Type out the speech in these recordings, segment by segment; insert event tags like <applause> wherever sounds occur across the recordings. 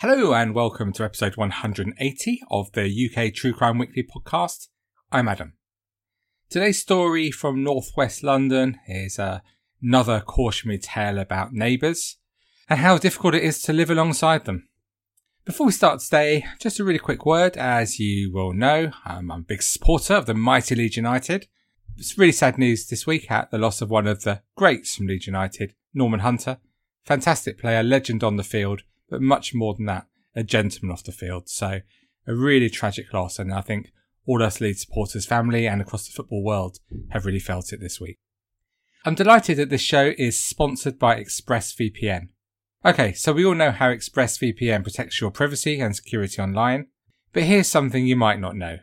Hello and welcome to episode 180 of the UK True Crime Weekly podcast. I'm Adam. Today's story from northwest London is uh, another cautionary tale about neighbours and how difficult it is to live alongside them. Before we start today, just a really quick word. As you will know, I'm a big supporter of the mighty Leeds United. It's really sad news this week at the loss of one of the greats from Leeds United, Norman Hunter. Fantastic player, legend on the field, but much more than that, a gentleman off the field. So a really tragic loss. And I think all us Leeds supporters, family and across the football world have really felt it this week. I'm delighted that this show is sponsored by ExpressVPN. Okay, so we all know how ExpressVPN protects your privacy and security online, but here's something you might not know.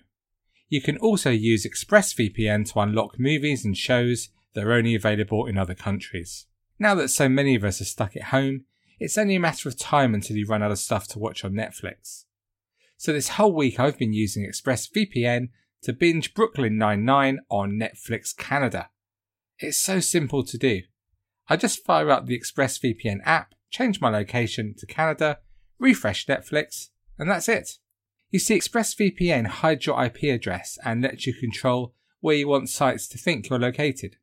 You can also use ExpressVPN to unlock movies and shows that are only available in other countries. Now that so many of us are stuck at home, it's only a matter of time until you run out of stuff to watch on Netflix. So this whole week I've been using ExpressVPN to binge Brooklyn Nine-Nine on Netflix Canada. It's so simple to do. I just fire up the ExpressVPN app, change my location to Canada, refresh Netflix, and that's it. You see, ExpressVPN hides your IP address and lets you control where you want sites to think you're located.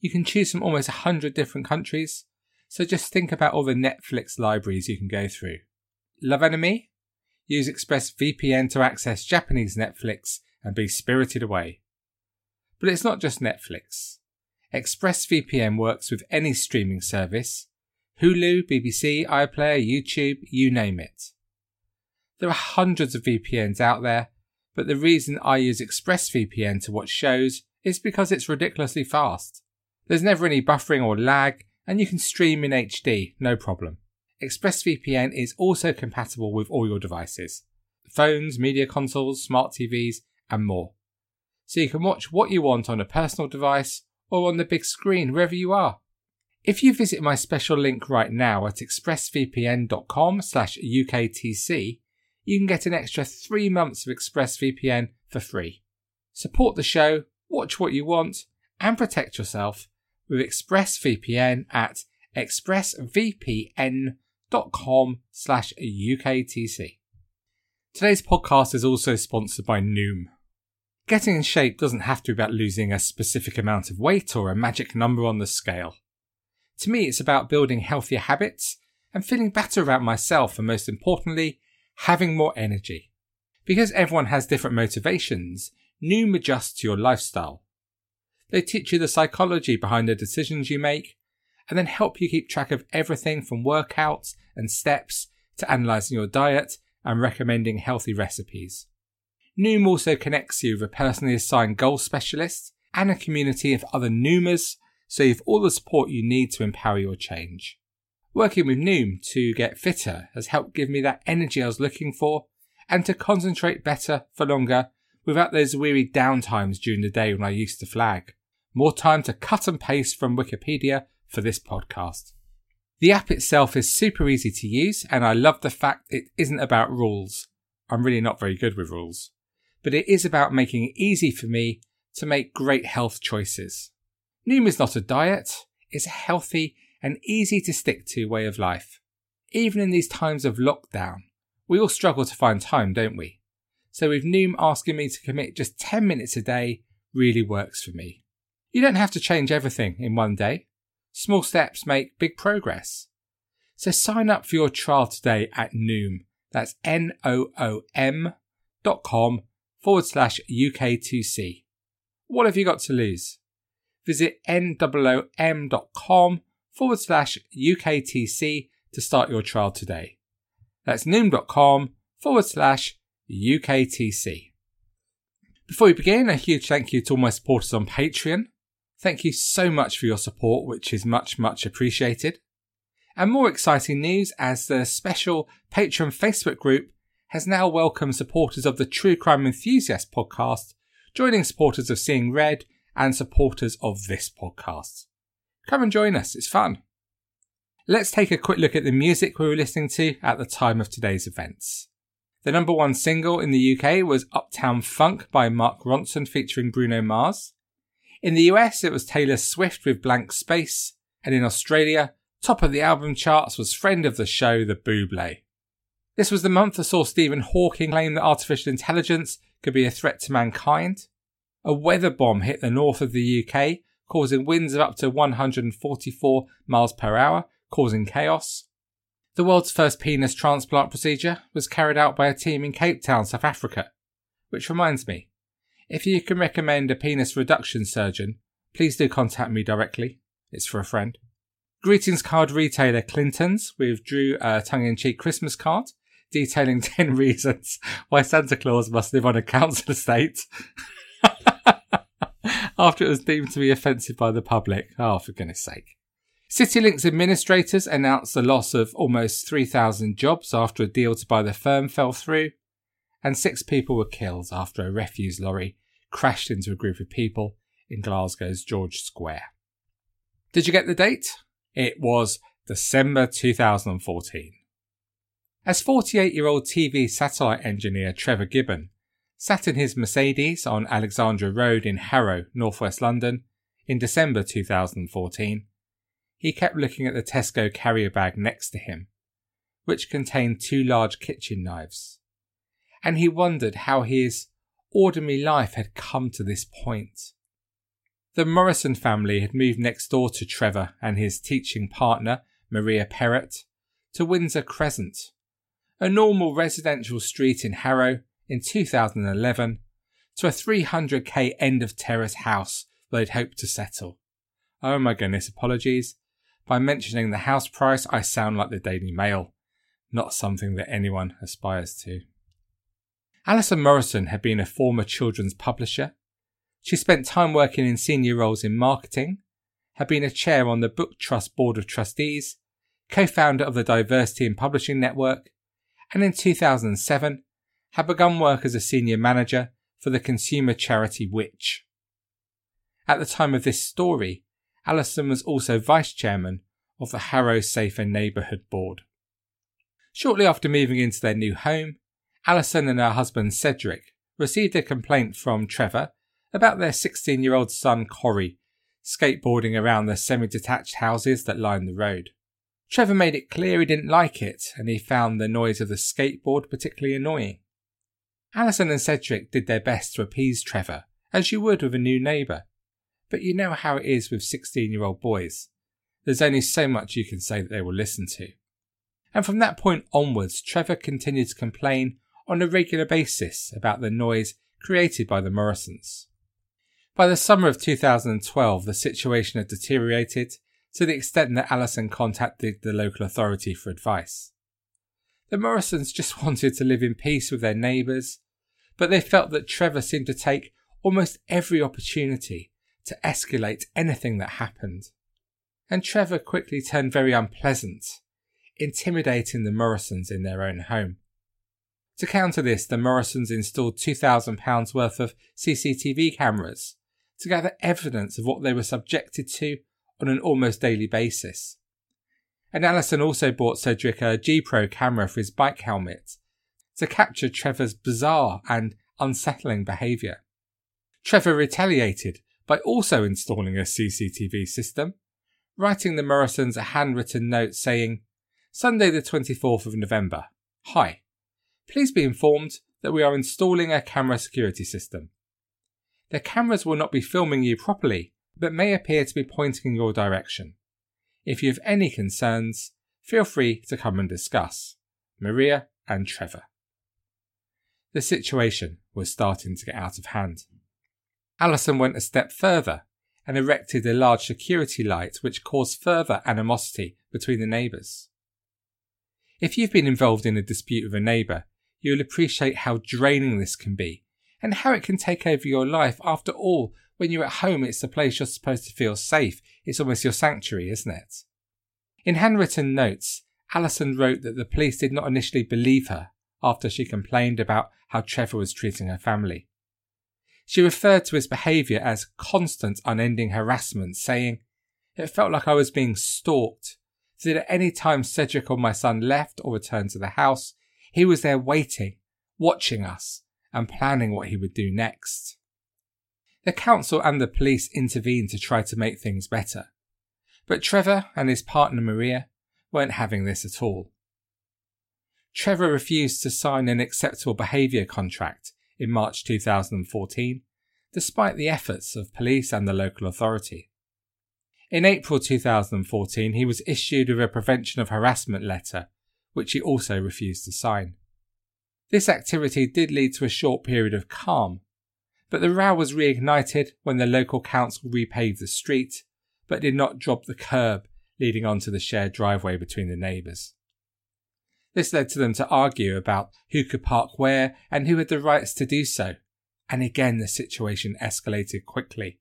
You can choose from almost 100 different countries, so just think about all the Netflix libraries you can go through. Love anime? Use ExpressVPN to access Japanese Netflix and be spirited away. But it's not just Netflix. ExpressVPN works with any streaming service Hulu, BBC, iPlayer, YouTube, you name it. There are hundreds of VPNs out there, but the reason I use ExpressVPN to watch shows is because it's ridiculously fast. There's never any buffering or lag, and you can stream in HD, no problem. ExpressVPN is also compatible with all your devices phones, media consoles, smart TVs, and more. So you can watch what you want on a personal device or on the big screen wherever you are. If you visit my special link right now at expressvpn.com slash UKTC, you can get an extra three months of ExpressVPN for free. Support the show, watch what you want, and protect yourself with ExpressVPN at expressvpn.com slash UKTC. Today's podcast is also sponsored by Noom. Getting in shape doesn't have to be about losing a specific amount of weight or a magic number on the scale. To me, it's about building healthier habits and feeling better about myself, and most importantly, having more energy. Because everyone has different motivations, Noom adjusts to your lifestyle. They teach you the psychology behind the decisions you make and then help you keep track of everything from workouts and steps to analysing your diet and recommending healthy recipes. Noom also connects you with a personally assigned goal specialist and a community of other Noomers so you have all the support you need to empower your change. Working with Noom to get fitter has helped give me that energy I was looking for and to concentrate better for longer without those weary downtimes during the day when I used to flag more time to cut and paste from Wikipedia for this podcast. The app itself is super easy to use, and I love the fact it isn't about rules. I'm really not very good with rules. But it is about making it easy for me to make great health choices. Noom is not a diet, it's a healthy and easy to stick to way of life. Even in these times of lockdown, we all struggle to find time, don't we? So with Noom asking me to commit just 10 minutes a day really works for me. You don't have to change everything in one day. Small steps make big progress. So sign up for your trial today at Noom. That's N-O-O-M dot com forward slash UKTC. What have you got to lose? Visit N-O-O-M dot com forward slash UKTC to start your trial today. That's Noom dot com forward slash UKTC. Before we begin, a huge thank you to all my supporters on Patreon. Thank you so much for your support, which is much, much appreciated. And more exciting news as the special Patreon Facebook group has now welcomed supporters of the True Crime Enthusiast podcast, joining supporters of Seeing Red and supporters of this podcast. Come and join us, it's fun. Let's take a quick look at the music we were listening to at the time of today's events. The number one single in the UK was Uptown Funk by Mark Ronson featuring Bruno Mars. In the US, it was Taylor Swift with Blank Space, and in Australia, top of the album charts was friend of the show, The Buble. This was the month that saw Stephen Hawking claim that artificial intelligence could be a threat to mankind. A weather bomb hit the north of the UK, causing winds of up to 144 miles per hour, causing chaos. The world's first penis transplant procedure was carried out by a team in Cape Town, South Africa. Which reminds me, if you can recommend a penis reduction surgeon, please do contact me directly. It's for a friend. Greetings card retailer Clinton's withdrew a tongue in cheek Christmas card detailing <laughs> 10 reasons why Santa Claus must live on a council estate <laughs> after it was deemed to be offensive by the public. Oh, for goodness sake. CityLink's administrators announced the loss of almost 3,000 jobs after a deal to buy the firm fell through, and six people were killed after a refuse lorry crashed into a group of people in Glasgow's George Square. Did you get the date? It was December 2014. As 48 year old TV satellite engineer Trevor Gibbon sat in his Mercedes on Alexandra Road in Harrow, northwest London, in December 2014, he kept looking at the Tesco carrier bag next to him, which contained two large kitchen knives. And he wondered how his ordinary life had come to this point. The Morrison family had moved next door to Trevor and his teaching partner, Maria Perrott, to Windsor Crescent, a normal residential street in Harrow in 2011 to a 300k end of terrace house they'd hoped to settle. Oh my goodness, apologies. By mentioning the house price, I sound like the Daily Mail, not something that anyone aspires to. Alison Morrison had been a former children's publisher. She spent time working in senior roles in marketing, had been a chair on the Book Trust Board of Trustees, co founder of the Diversity in Publishing Network, and in 2007 had begun work as a senior manager for the consumer charity Which. At the time of this story, Alison was also vice chairman of the Harrow Safer Neighbourhood Board. Shortly after moving into their new home, Alison and her husband Cedric received a complaint from Trevor about their 16 year old son Corey skateboarding around the semi detached houses that line the road. Trevor made it clear he didn't like it, and he found the noise of the skateboard particularly annoying. Alison and Cedric did their best to appease Trevor, as you would with a new neighbour. But you know how it is with 16 year old boys. There's only so much you can say that they will listen to. And from that point onwards, Trevor continued to complain on a regular basis about the noise created by the Morrisons. By the summer of 2012, the situation had deteriorated to the extent that Alison contacted the local authority for advice. The Morrisons just <laughs> wanted to live in peace with their neighbours, but they felt that Trevor seemed to take almost every opportunity to escalate anything that happened. And Trevor quickly turned very unpleasant, intimidating the Morrisons in their own home. To counter this, the Morrisons installed £2,000 worth of CCTV cameras to gather evidence of what they were subjected to on an almost daily basis. And Allison also bought Cedric a GoPro camera for his bike helmet to capture Trevor's bizarre and unsettling behaviour. Trevor retaliated by also installing a CCTV system, writing the Morrisons a handwritten note saying, Sunday the 24th of November. Hi. Please be informed that we are installing a camera security system. The cameras will not be filming you properly, but may appear to be pointing in your direction. If you have any concerns, feel free to come and discuss. Maria and Trevor. The situation was starting to get out of hand. Alison went a step further and erected a large security light which caused further animosity between the neighbours. If you've been involved in a dispute with a neighbour, you'll appreciate how draining this can be and how it can take over your life. After all, when you're at home, it's the place you're supposed to feel safe. It's almost your sanctuary, isn't it? In handwritten notes, Alison wrote that the police did not initially believe her after she complained about how Trevor was treating her family. She referred to his behaviour as constant, unending harassment, saying, It felt like I was being stalked, so that at any time Cedric or my son left or returned to the house, he was there waiting, watching us, and planning what he would do next. The council and the police intervened to try to make things better. But Trevor and his partner Maria weren't having this at all. Trevor refused to sign an acceptable behaviour contract in March 2014, despite the efforts of police and the local authority. In April 2014, he was issued with a prevention of harassment letter, which he also refused to sign. This activity did lead to a short period of calm, but the row was reignited when the local council repaved the street, but did not drop the curb leading onto the shared driveway between the neighbours. This led to them to argue about who could park where and who had the rights to do so, and again the situation escalated quickly.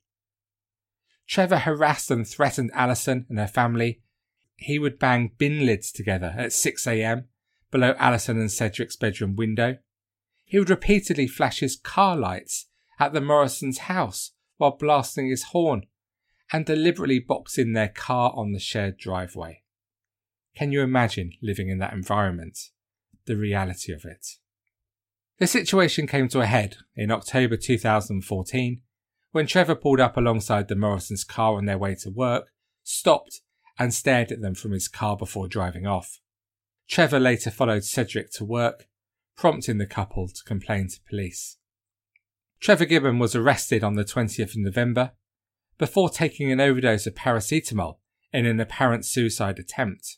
Trevor harassed and threatened Alison and her family. He would bang bin lids together at 6am below Alison and Cedric's bedroom window. He would repeatedly flash his car lights at the Morrisons' house while blasting his horn and deliberately box in their car on the shared driveway. Can you imagine living in that environment? The reality of it. The situation came to a head in October 2014 when Trevor pulled up alongside the Morrisons' car on their way to work, stopped, and stared at them from his car before driving off. Trevor later followed Cedric to work, prompting the couple to complain to police. Trevor Gibbon was arrested on the 20th of November before taking an overdose of paracetamol in an apparent suicide attempt.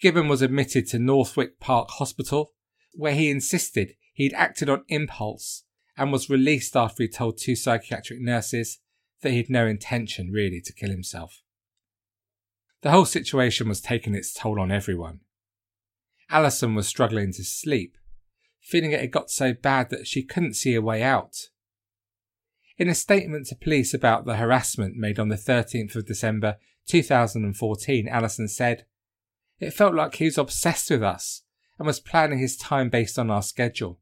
Gibbon was admitted to Northwick Park Hospital, where he insisted he'd acted on impulse and was released after he told two psychiatric nurses that he had no intention really to kill himself. The whole situation was taking its toll on everyone. Alison was struggling to sleep, feeling it had got so bad that she couldn't see a way out. In a statement to police about the harassment made on the 13th of December 2014, Alison said, It felt like he was obsessed with us and was planning his time based on our schedule.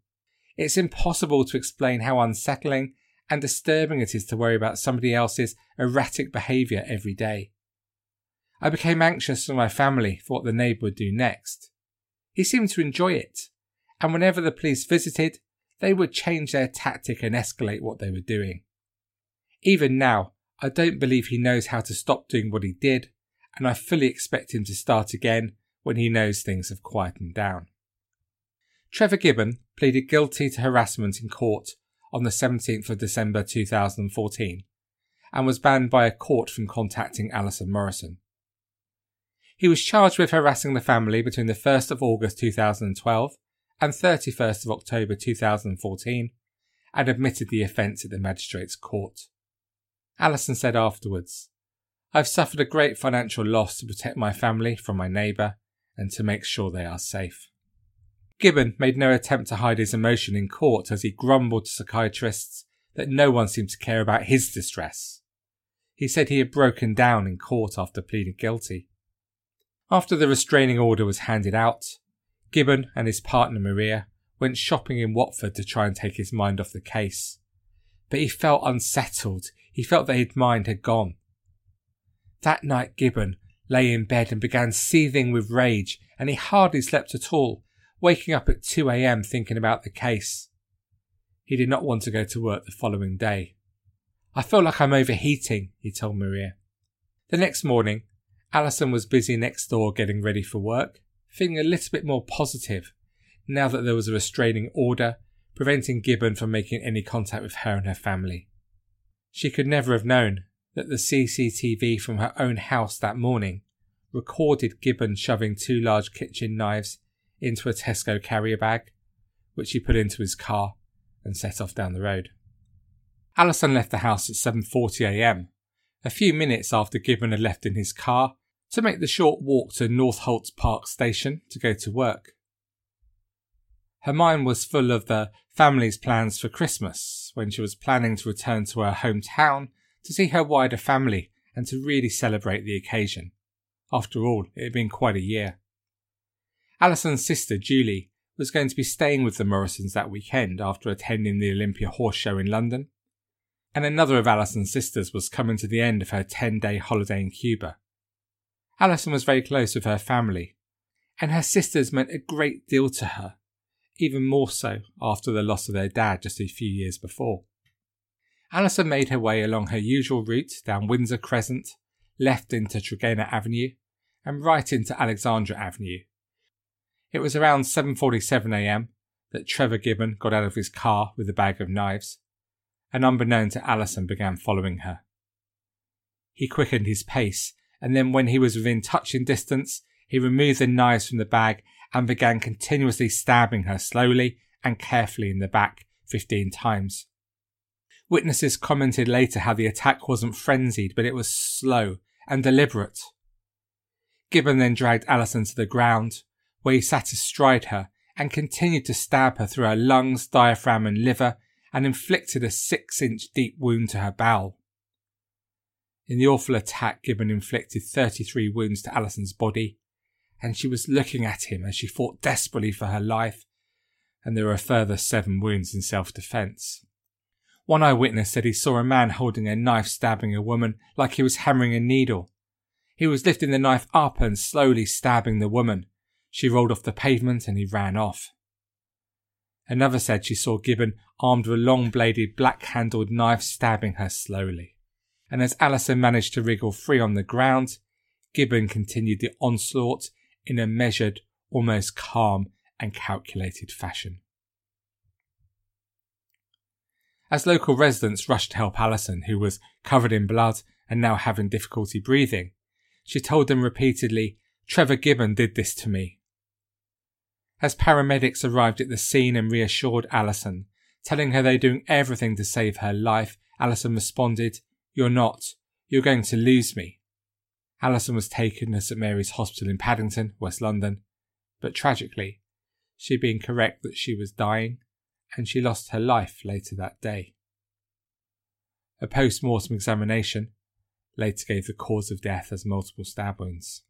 It's impossible to explain how unsettling and disturbing it is to worry about somebody else's erratic behaviour every day. I became anxious for my family for what the neighbour would do next. He seemed to enjoy it, and whenever the police visited, they would change their tactic and escalate what they were doing. Even now, I don't believe he knows how to stop doing what he did, and I fully expect him to start again when he knows things have quietened down. Trevor Gibbon pleaded guilty to harassment in court on the 17th of December 2014 and was banned by a court from contacting Alison Morrison. He was charged with harassing the family between the 1st of August 2012 and 31st of October 2014 and admitted the offence at the magistrate's court. Allison said afterwards, I've suffered a great financial loss to protect my family from my neighbour and to make sure they are safe. Gibbon made no attempt to hide his emotion in court as he grumbled to psychiatrists that no one seemed to care about his distress. He said he had broken down in court after pleading guilty. After the restraining order was handed out, Gibbon and his partner Maria went shopping in Watford to try and take his mind off the case. But he felt unsettled. He felt that his mind had gone. That night, Gibbon lay in bed and began seething with rage, and he hardly slept at all waking up at 2 a.m. thinking about the case. He did not want to go to work the following day. I feel like I'm overheating, he told Maria. The next morning, Alison was busy next door getting ready for work, feeling a little bit more positive now that there was a restraining order preventing Gibbon from making any contact with her and her family. She could never have known that the CCTV from her own house that morning recorded Gibbon shoving two large kitchen knives into a Tesco carrier bag, which he put into his car and set off down the road. Alison left the house at 7.40am, a few minutes after Gibbon had left in his car to make the short walk to Northolt's Park station to go to work. Her mind was full of the family's plans for Christmas when she was planning to return to her hometown to see her wider family and to really celebrate the occasion. After all, it had been quite a year. Alison's sister, Julie, was going to be staying with the Morrisons that weekend after attending the Olympia Horse Show in London. And another of Alison's sisters was coming to the end of her 10 day holiday in Cuba. Alison was very close with her family, and her sisters meant a great deal to her, even more so after the loss of their dad just a few years before. Alison made her way along her usual route down Windsor Crescent, left into Tregenna Avenue, and right into Alexandra Avenue, It was around 7.47am that Trevor Gibbon got out of his car with a bag of knives, and unbeknown to Alison began following her. He quickened his pace, and then when he was within touching distance, he removed the knives from the bag and began continuously stabbing her slowly and carefully in the back 15 times. Witnesses commented later how the attack wasn't frenzied, but it was slow and deliberate. Gibbon then dragged Alison to the ground, where he sat astride her and continued to stab her through her lungs, diaphragm, and liver, and inflicted a six inch deep wound to her bowel. In the awful attack, Gibbon inflicted 33 wounds to Alison's body, and she was looking at him as she fought desperately for her life, and there were further seven wounds in self defence. One eyewitness said he saw a man holding a knife stabbing a woman like he was hammering a needle. He was lifting the knife up and slowly stabbing the woman. She rolled off the pavement and he ran off. Another said she saw Gibbon armed with a long bladed black handled knife stabbing her slowly. And as Allison managed to wriggle free on the ground, Gibbon continued the onslaught in a measured, almost calm and calculated fashion. As local residents rushed to help Allison, who was covered in blood and now having difficulty breathing, she told them repeatedly, Trevor Gibbon did this to me. As paramedics arrived at the scene and reassured Allison, telling her they're doing everything to save her life, Allison responded, You're not. You're going to lose me. Alison was taken to St Mary's Hospital in Paddington, West London, but tragically, she'd been correct that she was dying and she lost her life later that day. A post mortem examination later gave the cause of death as multiple stab wounds.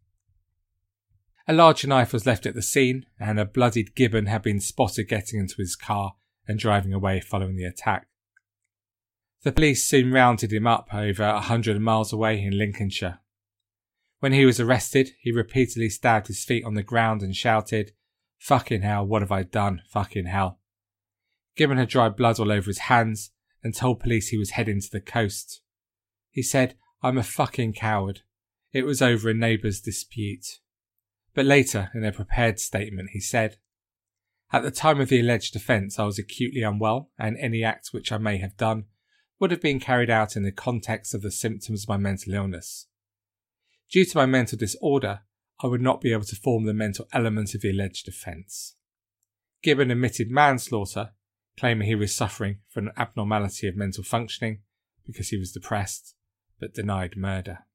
A large knife was left at the scene, and a bloodied Gibbon had been spotted getting into his car and driving away following the attack. The police soon rounded him up over a hundred miles away in Lincolnshire. When he was arrested, he repeatedly stabbed his feet on the ground and shouted, Fucking hell, what have I done? Fucking hell. Gibbon had dried blood all over his hands and told police he was heading to the coast. He said, I'm a fucking coward. It was over a neighbour's dispute. But later, in a prepared statement, he said, At the time of the alleged offence, I was acutely unwell, and any act which I may have done would have been carried out in the context of the symptoms of my mental illness. Due to my mental disorder, I would not be able to form the mental element of the alleged offence. Gibbon admitted manslaughter claiming he was suffering from an abnormality of mental functioning because he was depressed, but denied murder.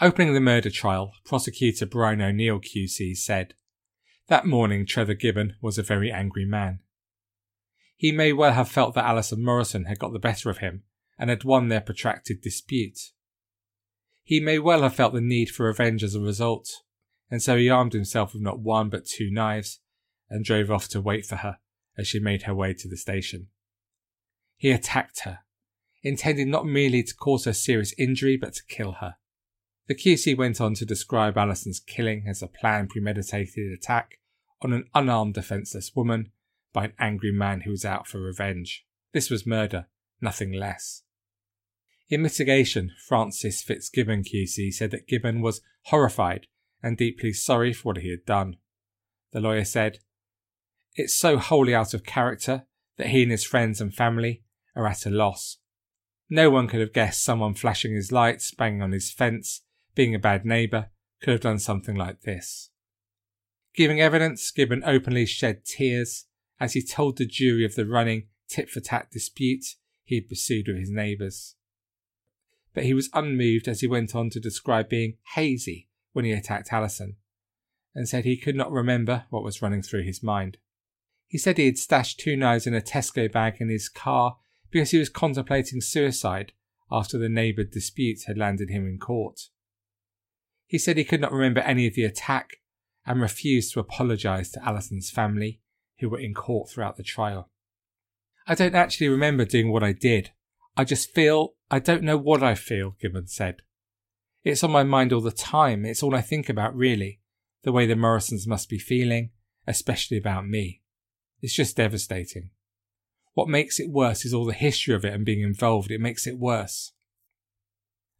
Opening the murder trial, prosecutor Brian O'Neill QC said, That morning Trevor Gibbon was a very angry man. He may well have felt that Alison Morrison had got the better of him and had won their protracted dispute. He may well have felt the need for revenge as a result, and so he armed himself with not one but two knives and drove off to wait for her as she made her way to the station. He attacked her, intending not merely to cause her serious injury but to kill her. The QC went on to describe Alison's killing as a planned premeditated attack on an unarmed defenceless woman by an angry man who was out for revenge. This was murder, nothing less. In mitigation, Francis Fitzgibbon QC said that Gibbon was horrified and deeply sorry for what he had done. The lawyer said, it's so wholly out of character that he and his friends and family are at a loss. No one could have guessed someone flashing his lights, banging on his fence, being a bad neighbour, could have done something like this. Giving evidence, Gibbon openly shed tears as he told the jury of the running tit for tat dispute he had pursued with his neighbours. But he was unmoved as he went on to describe being hazy when he attacked Alison, and said he could not remember what was running through his mind. He said he had stashed two knives in a Tesco bag in his car because he was contemplating suicide after the neighbour dispute had landed him in court. He said he could not remember any of the attack and refused to apologise to Alison's family, who were in court throughout the trial. I don't actually remember doing what I did. I just feel, I don't know what I feel, Gibbon said. It's on my mind all the time. It's all I think about, really. The way the Morrisons must be feeling, especially about me. It's just devastating. What makes it worse is all the history of it and being involved. It makes it worse.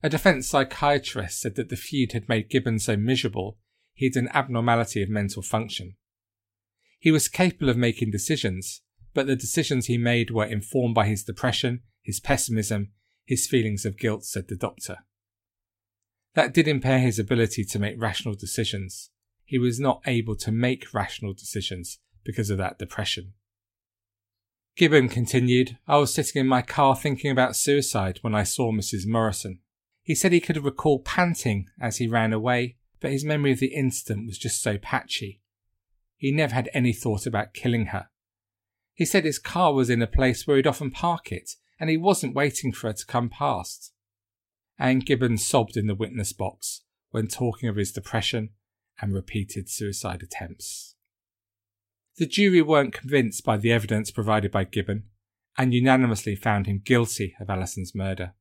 A defence psychiatrist said that the feud had made Gibbon so miserable he had an abnormality of mental function. He was capable of making decisions, but the decisions he made were informed by his depression, his pessimism, his feelings of guilt, said the doctor. That did impair his ability to make rational decisions. He was not able to make rational decisions because of that depression. Gibbon continued, I was sitting in my car thinking about suicide when I saw Mrs. Morrison. He said he could recall panting as he ran away, but his memory of the incident was just so patchy. He never had any thought about killing her. He said his car was in a place where he'd often park it, and he wasn't waiting for her to come past. And Gibbon sobbed in the witness box when talking of his depression and repeated suicide attempts. The jury weren't convinced by the evidence provided by Gibbon and unanimously found him guilty of Alison's murder.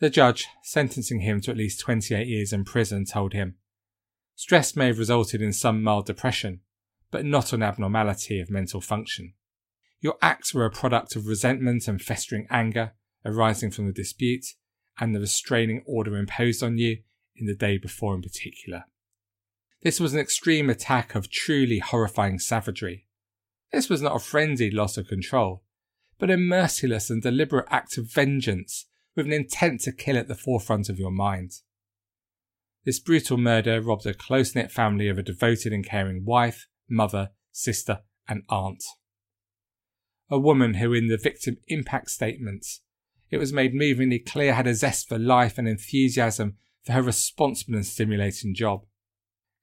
The judge, sentencing him to at least 28 years in prison, told him stress may have resulted in some mild depression, but not an abnormality of mental function. Your acts were a product of resentment and festering anger arising from the dispute and the restraining order imposed on you in the day before in particular. This was an extreme attack of truly horrifying savagery. This was not a frenzied loss of control, but a merciless and deliberate act of vengeance with an intent to kill at the forefront of your mind. This brutal murder robbed a close knit family of a devoted and caring wife, mother, sister, and aunt. A woman who, in the victim impact statements, it was made movingly clear had a zest for life and enthusiasm for her responsible and stimulating job.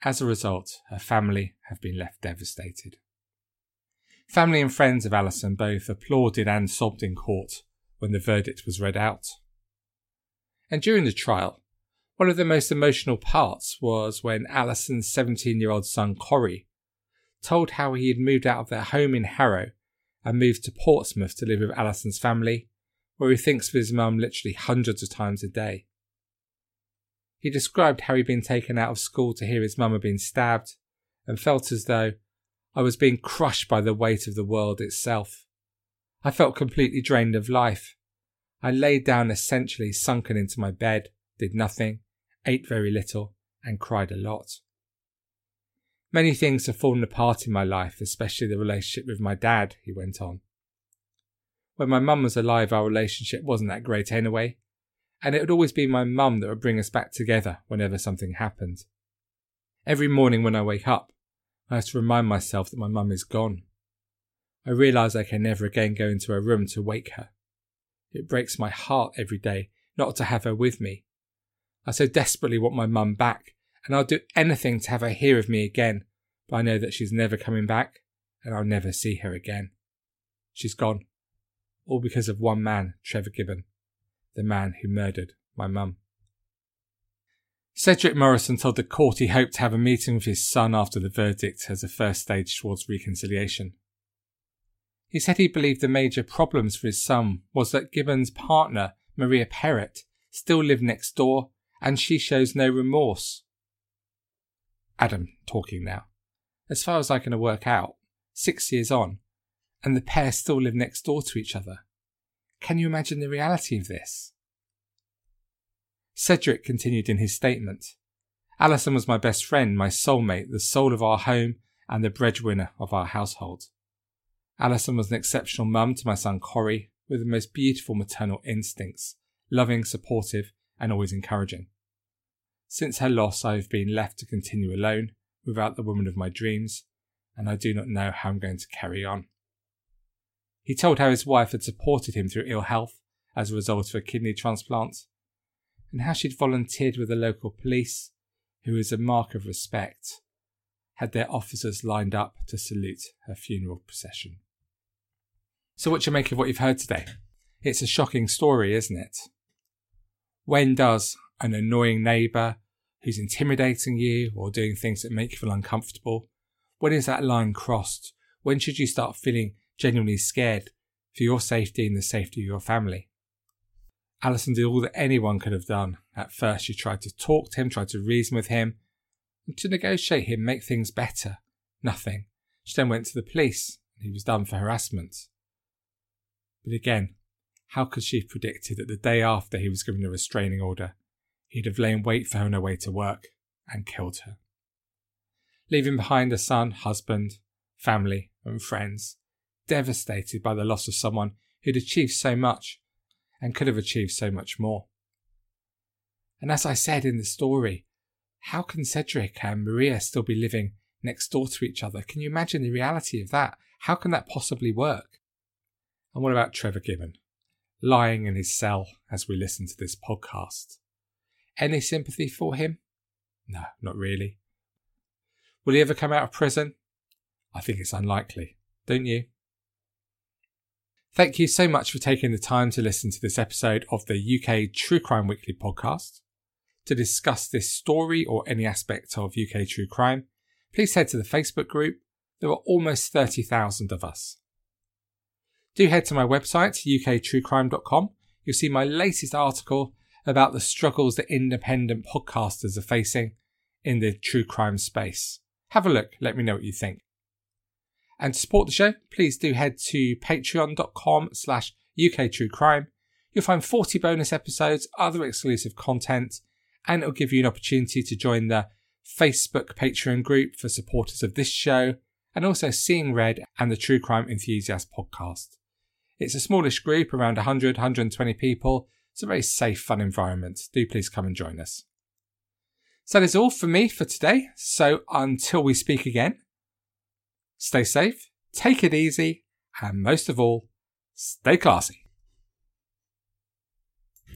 As a result, her family have been left devastated. Family and friends of Alison both applauded and sobbed in court when the verdict was read out. And during the trial, one of the most emotional parts was when Alison's 17 year old son Corey told how he had moved out of their home in Harrow and moved to Portsmouth to live with Alison's family, where he thinks of his mum literally hundreds of times a day. He described how he'd been taken out of school to hear his mum had been stabbed and felt as though I was being crushed by the weight of the world itself. I felt completely drained of life. I lay down essentially sunken into my bed, did nothing, ate very little, and cried a lot. Many things have fallen apart in my life, especially the relationship with my dad, he went on. When my mum was alive, our relationship wasn't that great anyway, and it would always be my mum that would bring us back together whenever something happened. Every morning when I wake up, I have to remind myself that my mum is gone. I realise I can never again go into her room to wake her. It breaks my heart every day not to have her with me. I so desperately want my mum back, and I'll do anything to have her hear of me again, but I know that she's never coming back, and I'll never see her again. She's gone. All because of one man, Trevor Gibbon the man who murdered my mum. Cedric Morrison told the court he hoped to have a meeting with his son after the verdict as a first stage towards reconciliation. He said he believed the major problems for his son was that Gibbon's partner, Maria Perrett, still lived next door and she shows no remorse. Adam talking now. As far as I can work out, six years on, and the pair still live next door to each other. Can you imagine the reality of this? Cedric continued in his statement. Alison was my best friend, my soulmate, the soul of our home, and the breadwinner of our household. Alison was an exceptional mum to my son Corey, with the most beautiful maternal instincts, loving, supportive, and always encouraging. Since her loss, I have been left to continue alone, without the woman of my dreams, and I do not know how I'm going to carry on. He told how his wife had supported him through ill health as a result of a kidney transplant, and how she'd volunteered with the local police, who, as a mark of respect, had their officers lined up to salute her funeral procession. So, what do you make of what you've heard today? It's a shocking story, isn't it? When does an annoying neighbour who's intimidating you or doing things that make you feel uncomfortable, when is that line crossed? When should you start feeling genuinely scared for your safety and the safety of your family. Alison did all that anyone could have done. At first, she tried to talk to him, tried to reason with him, and to negotiate him, make things better. Nothing. She then went to the police, and he was done for harassment. But again, how could she have predicted that the day after he was given a restraining order, he'd have lain wait for her on her way to work and killed her? Leaving behind a son, husband, family, and friends, devastated by the loss of someone who'd achieved so much and could have achieved so much more. And as I said in the story, how can Cedric and Maria still be living next door to each other? Can you imagine the reality of that? How can that possibly work? And what about Trevor Gibbon, lying in his cell as we listen to this podcast? Any sympathy for him? No, not really. Will he ever come out of prison? I think it's unlikely, don't you? Thank you so much for taking the time to listen to this episode of the UK True Crime Weekly podcast. To discuss this story or any aspect of UK true crime, please head to the Facebook group. There are almost 30,000 of us. Do head to my website, uktruecrime.com. You'll see my latest article about the struggles that independent podcasters are facing in the true crime space. Have a look, let me know what you think. And to support the show, please do head to patreon.com slash uktruecrime. You'll find 40 bonus episodes, other exclusive content, and it'll give you an opportunity to join the Facebook Patreon group for supporters of this show, and also Seeing Red and the True Crime Enthusiast podcast. It's a smallish group, around 100, 120 people. It's a very safe, fun environment. Do please come and join us. So that's all for me for today. So until we speak again, stay safe, take it easy, and most of all, stay classy.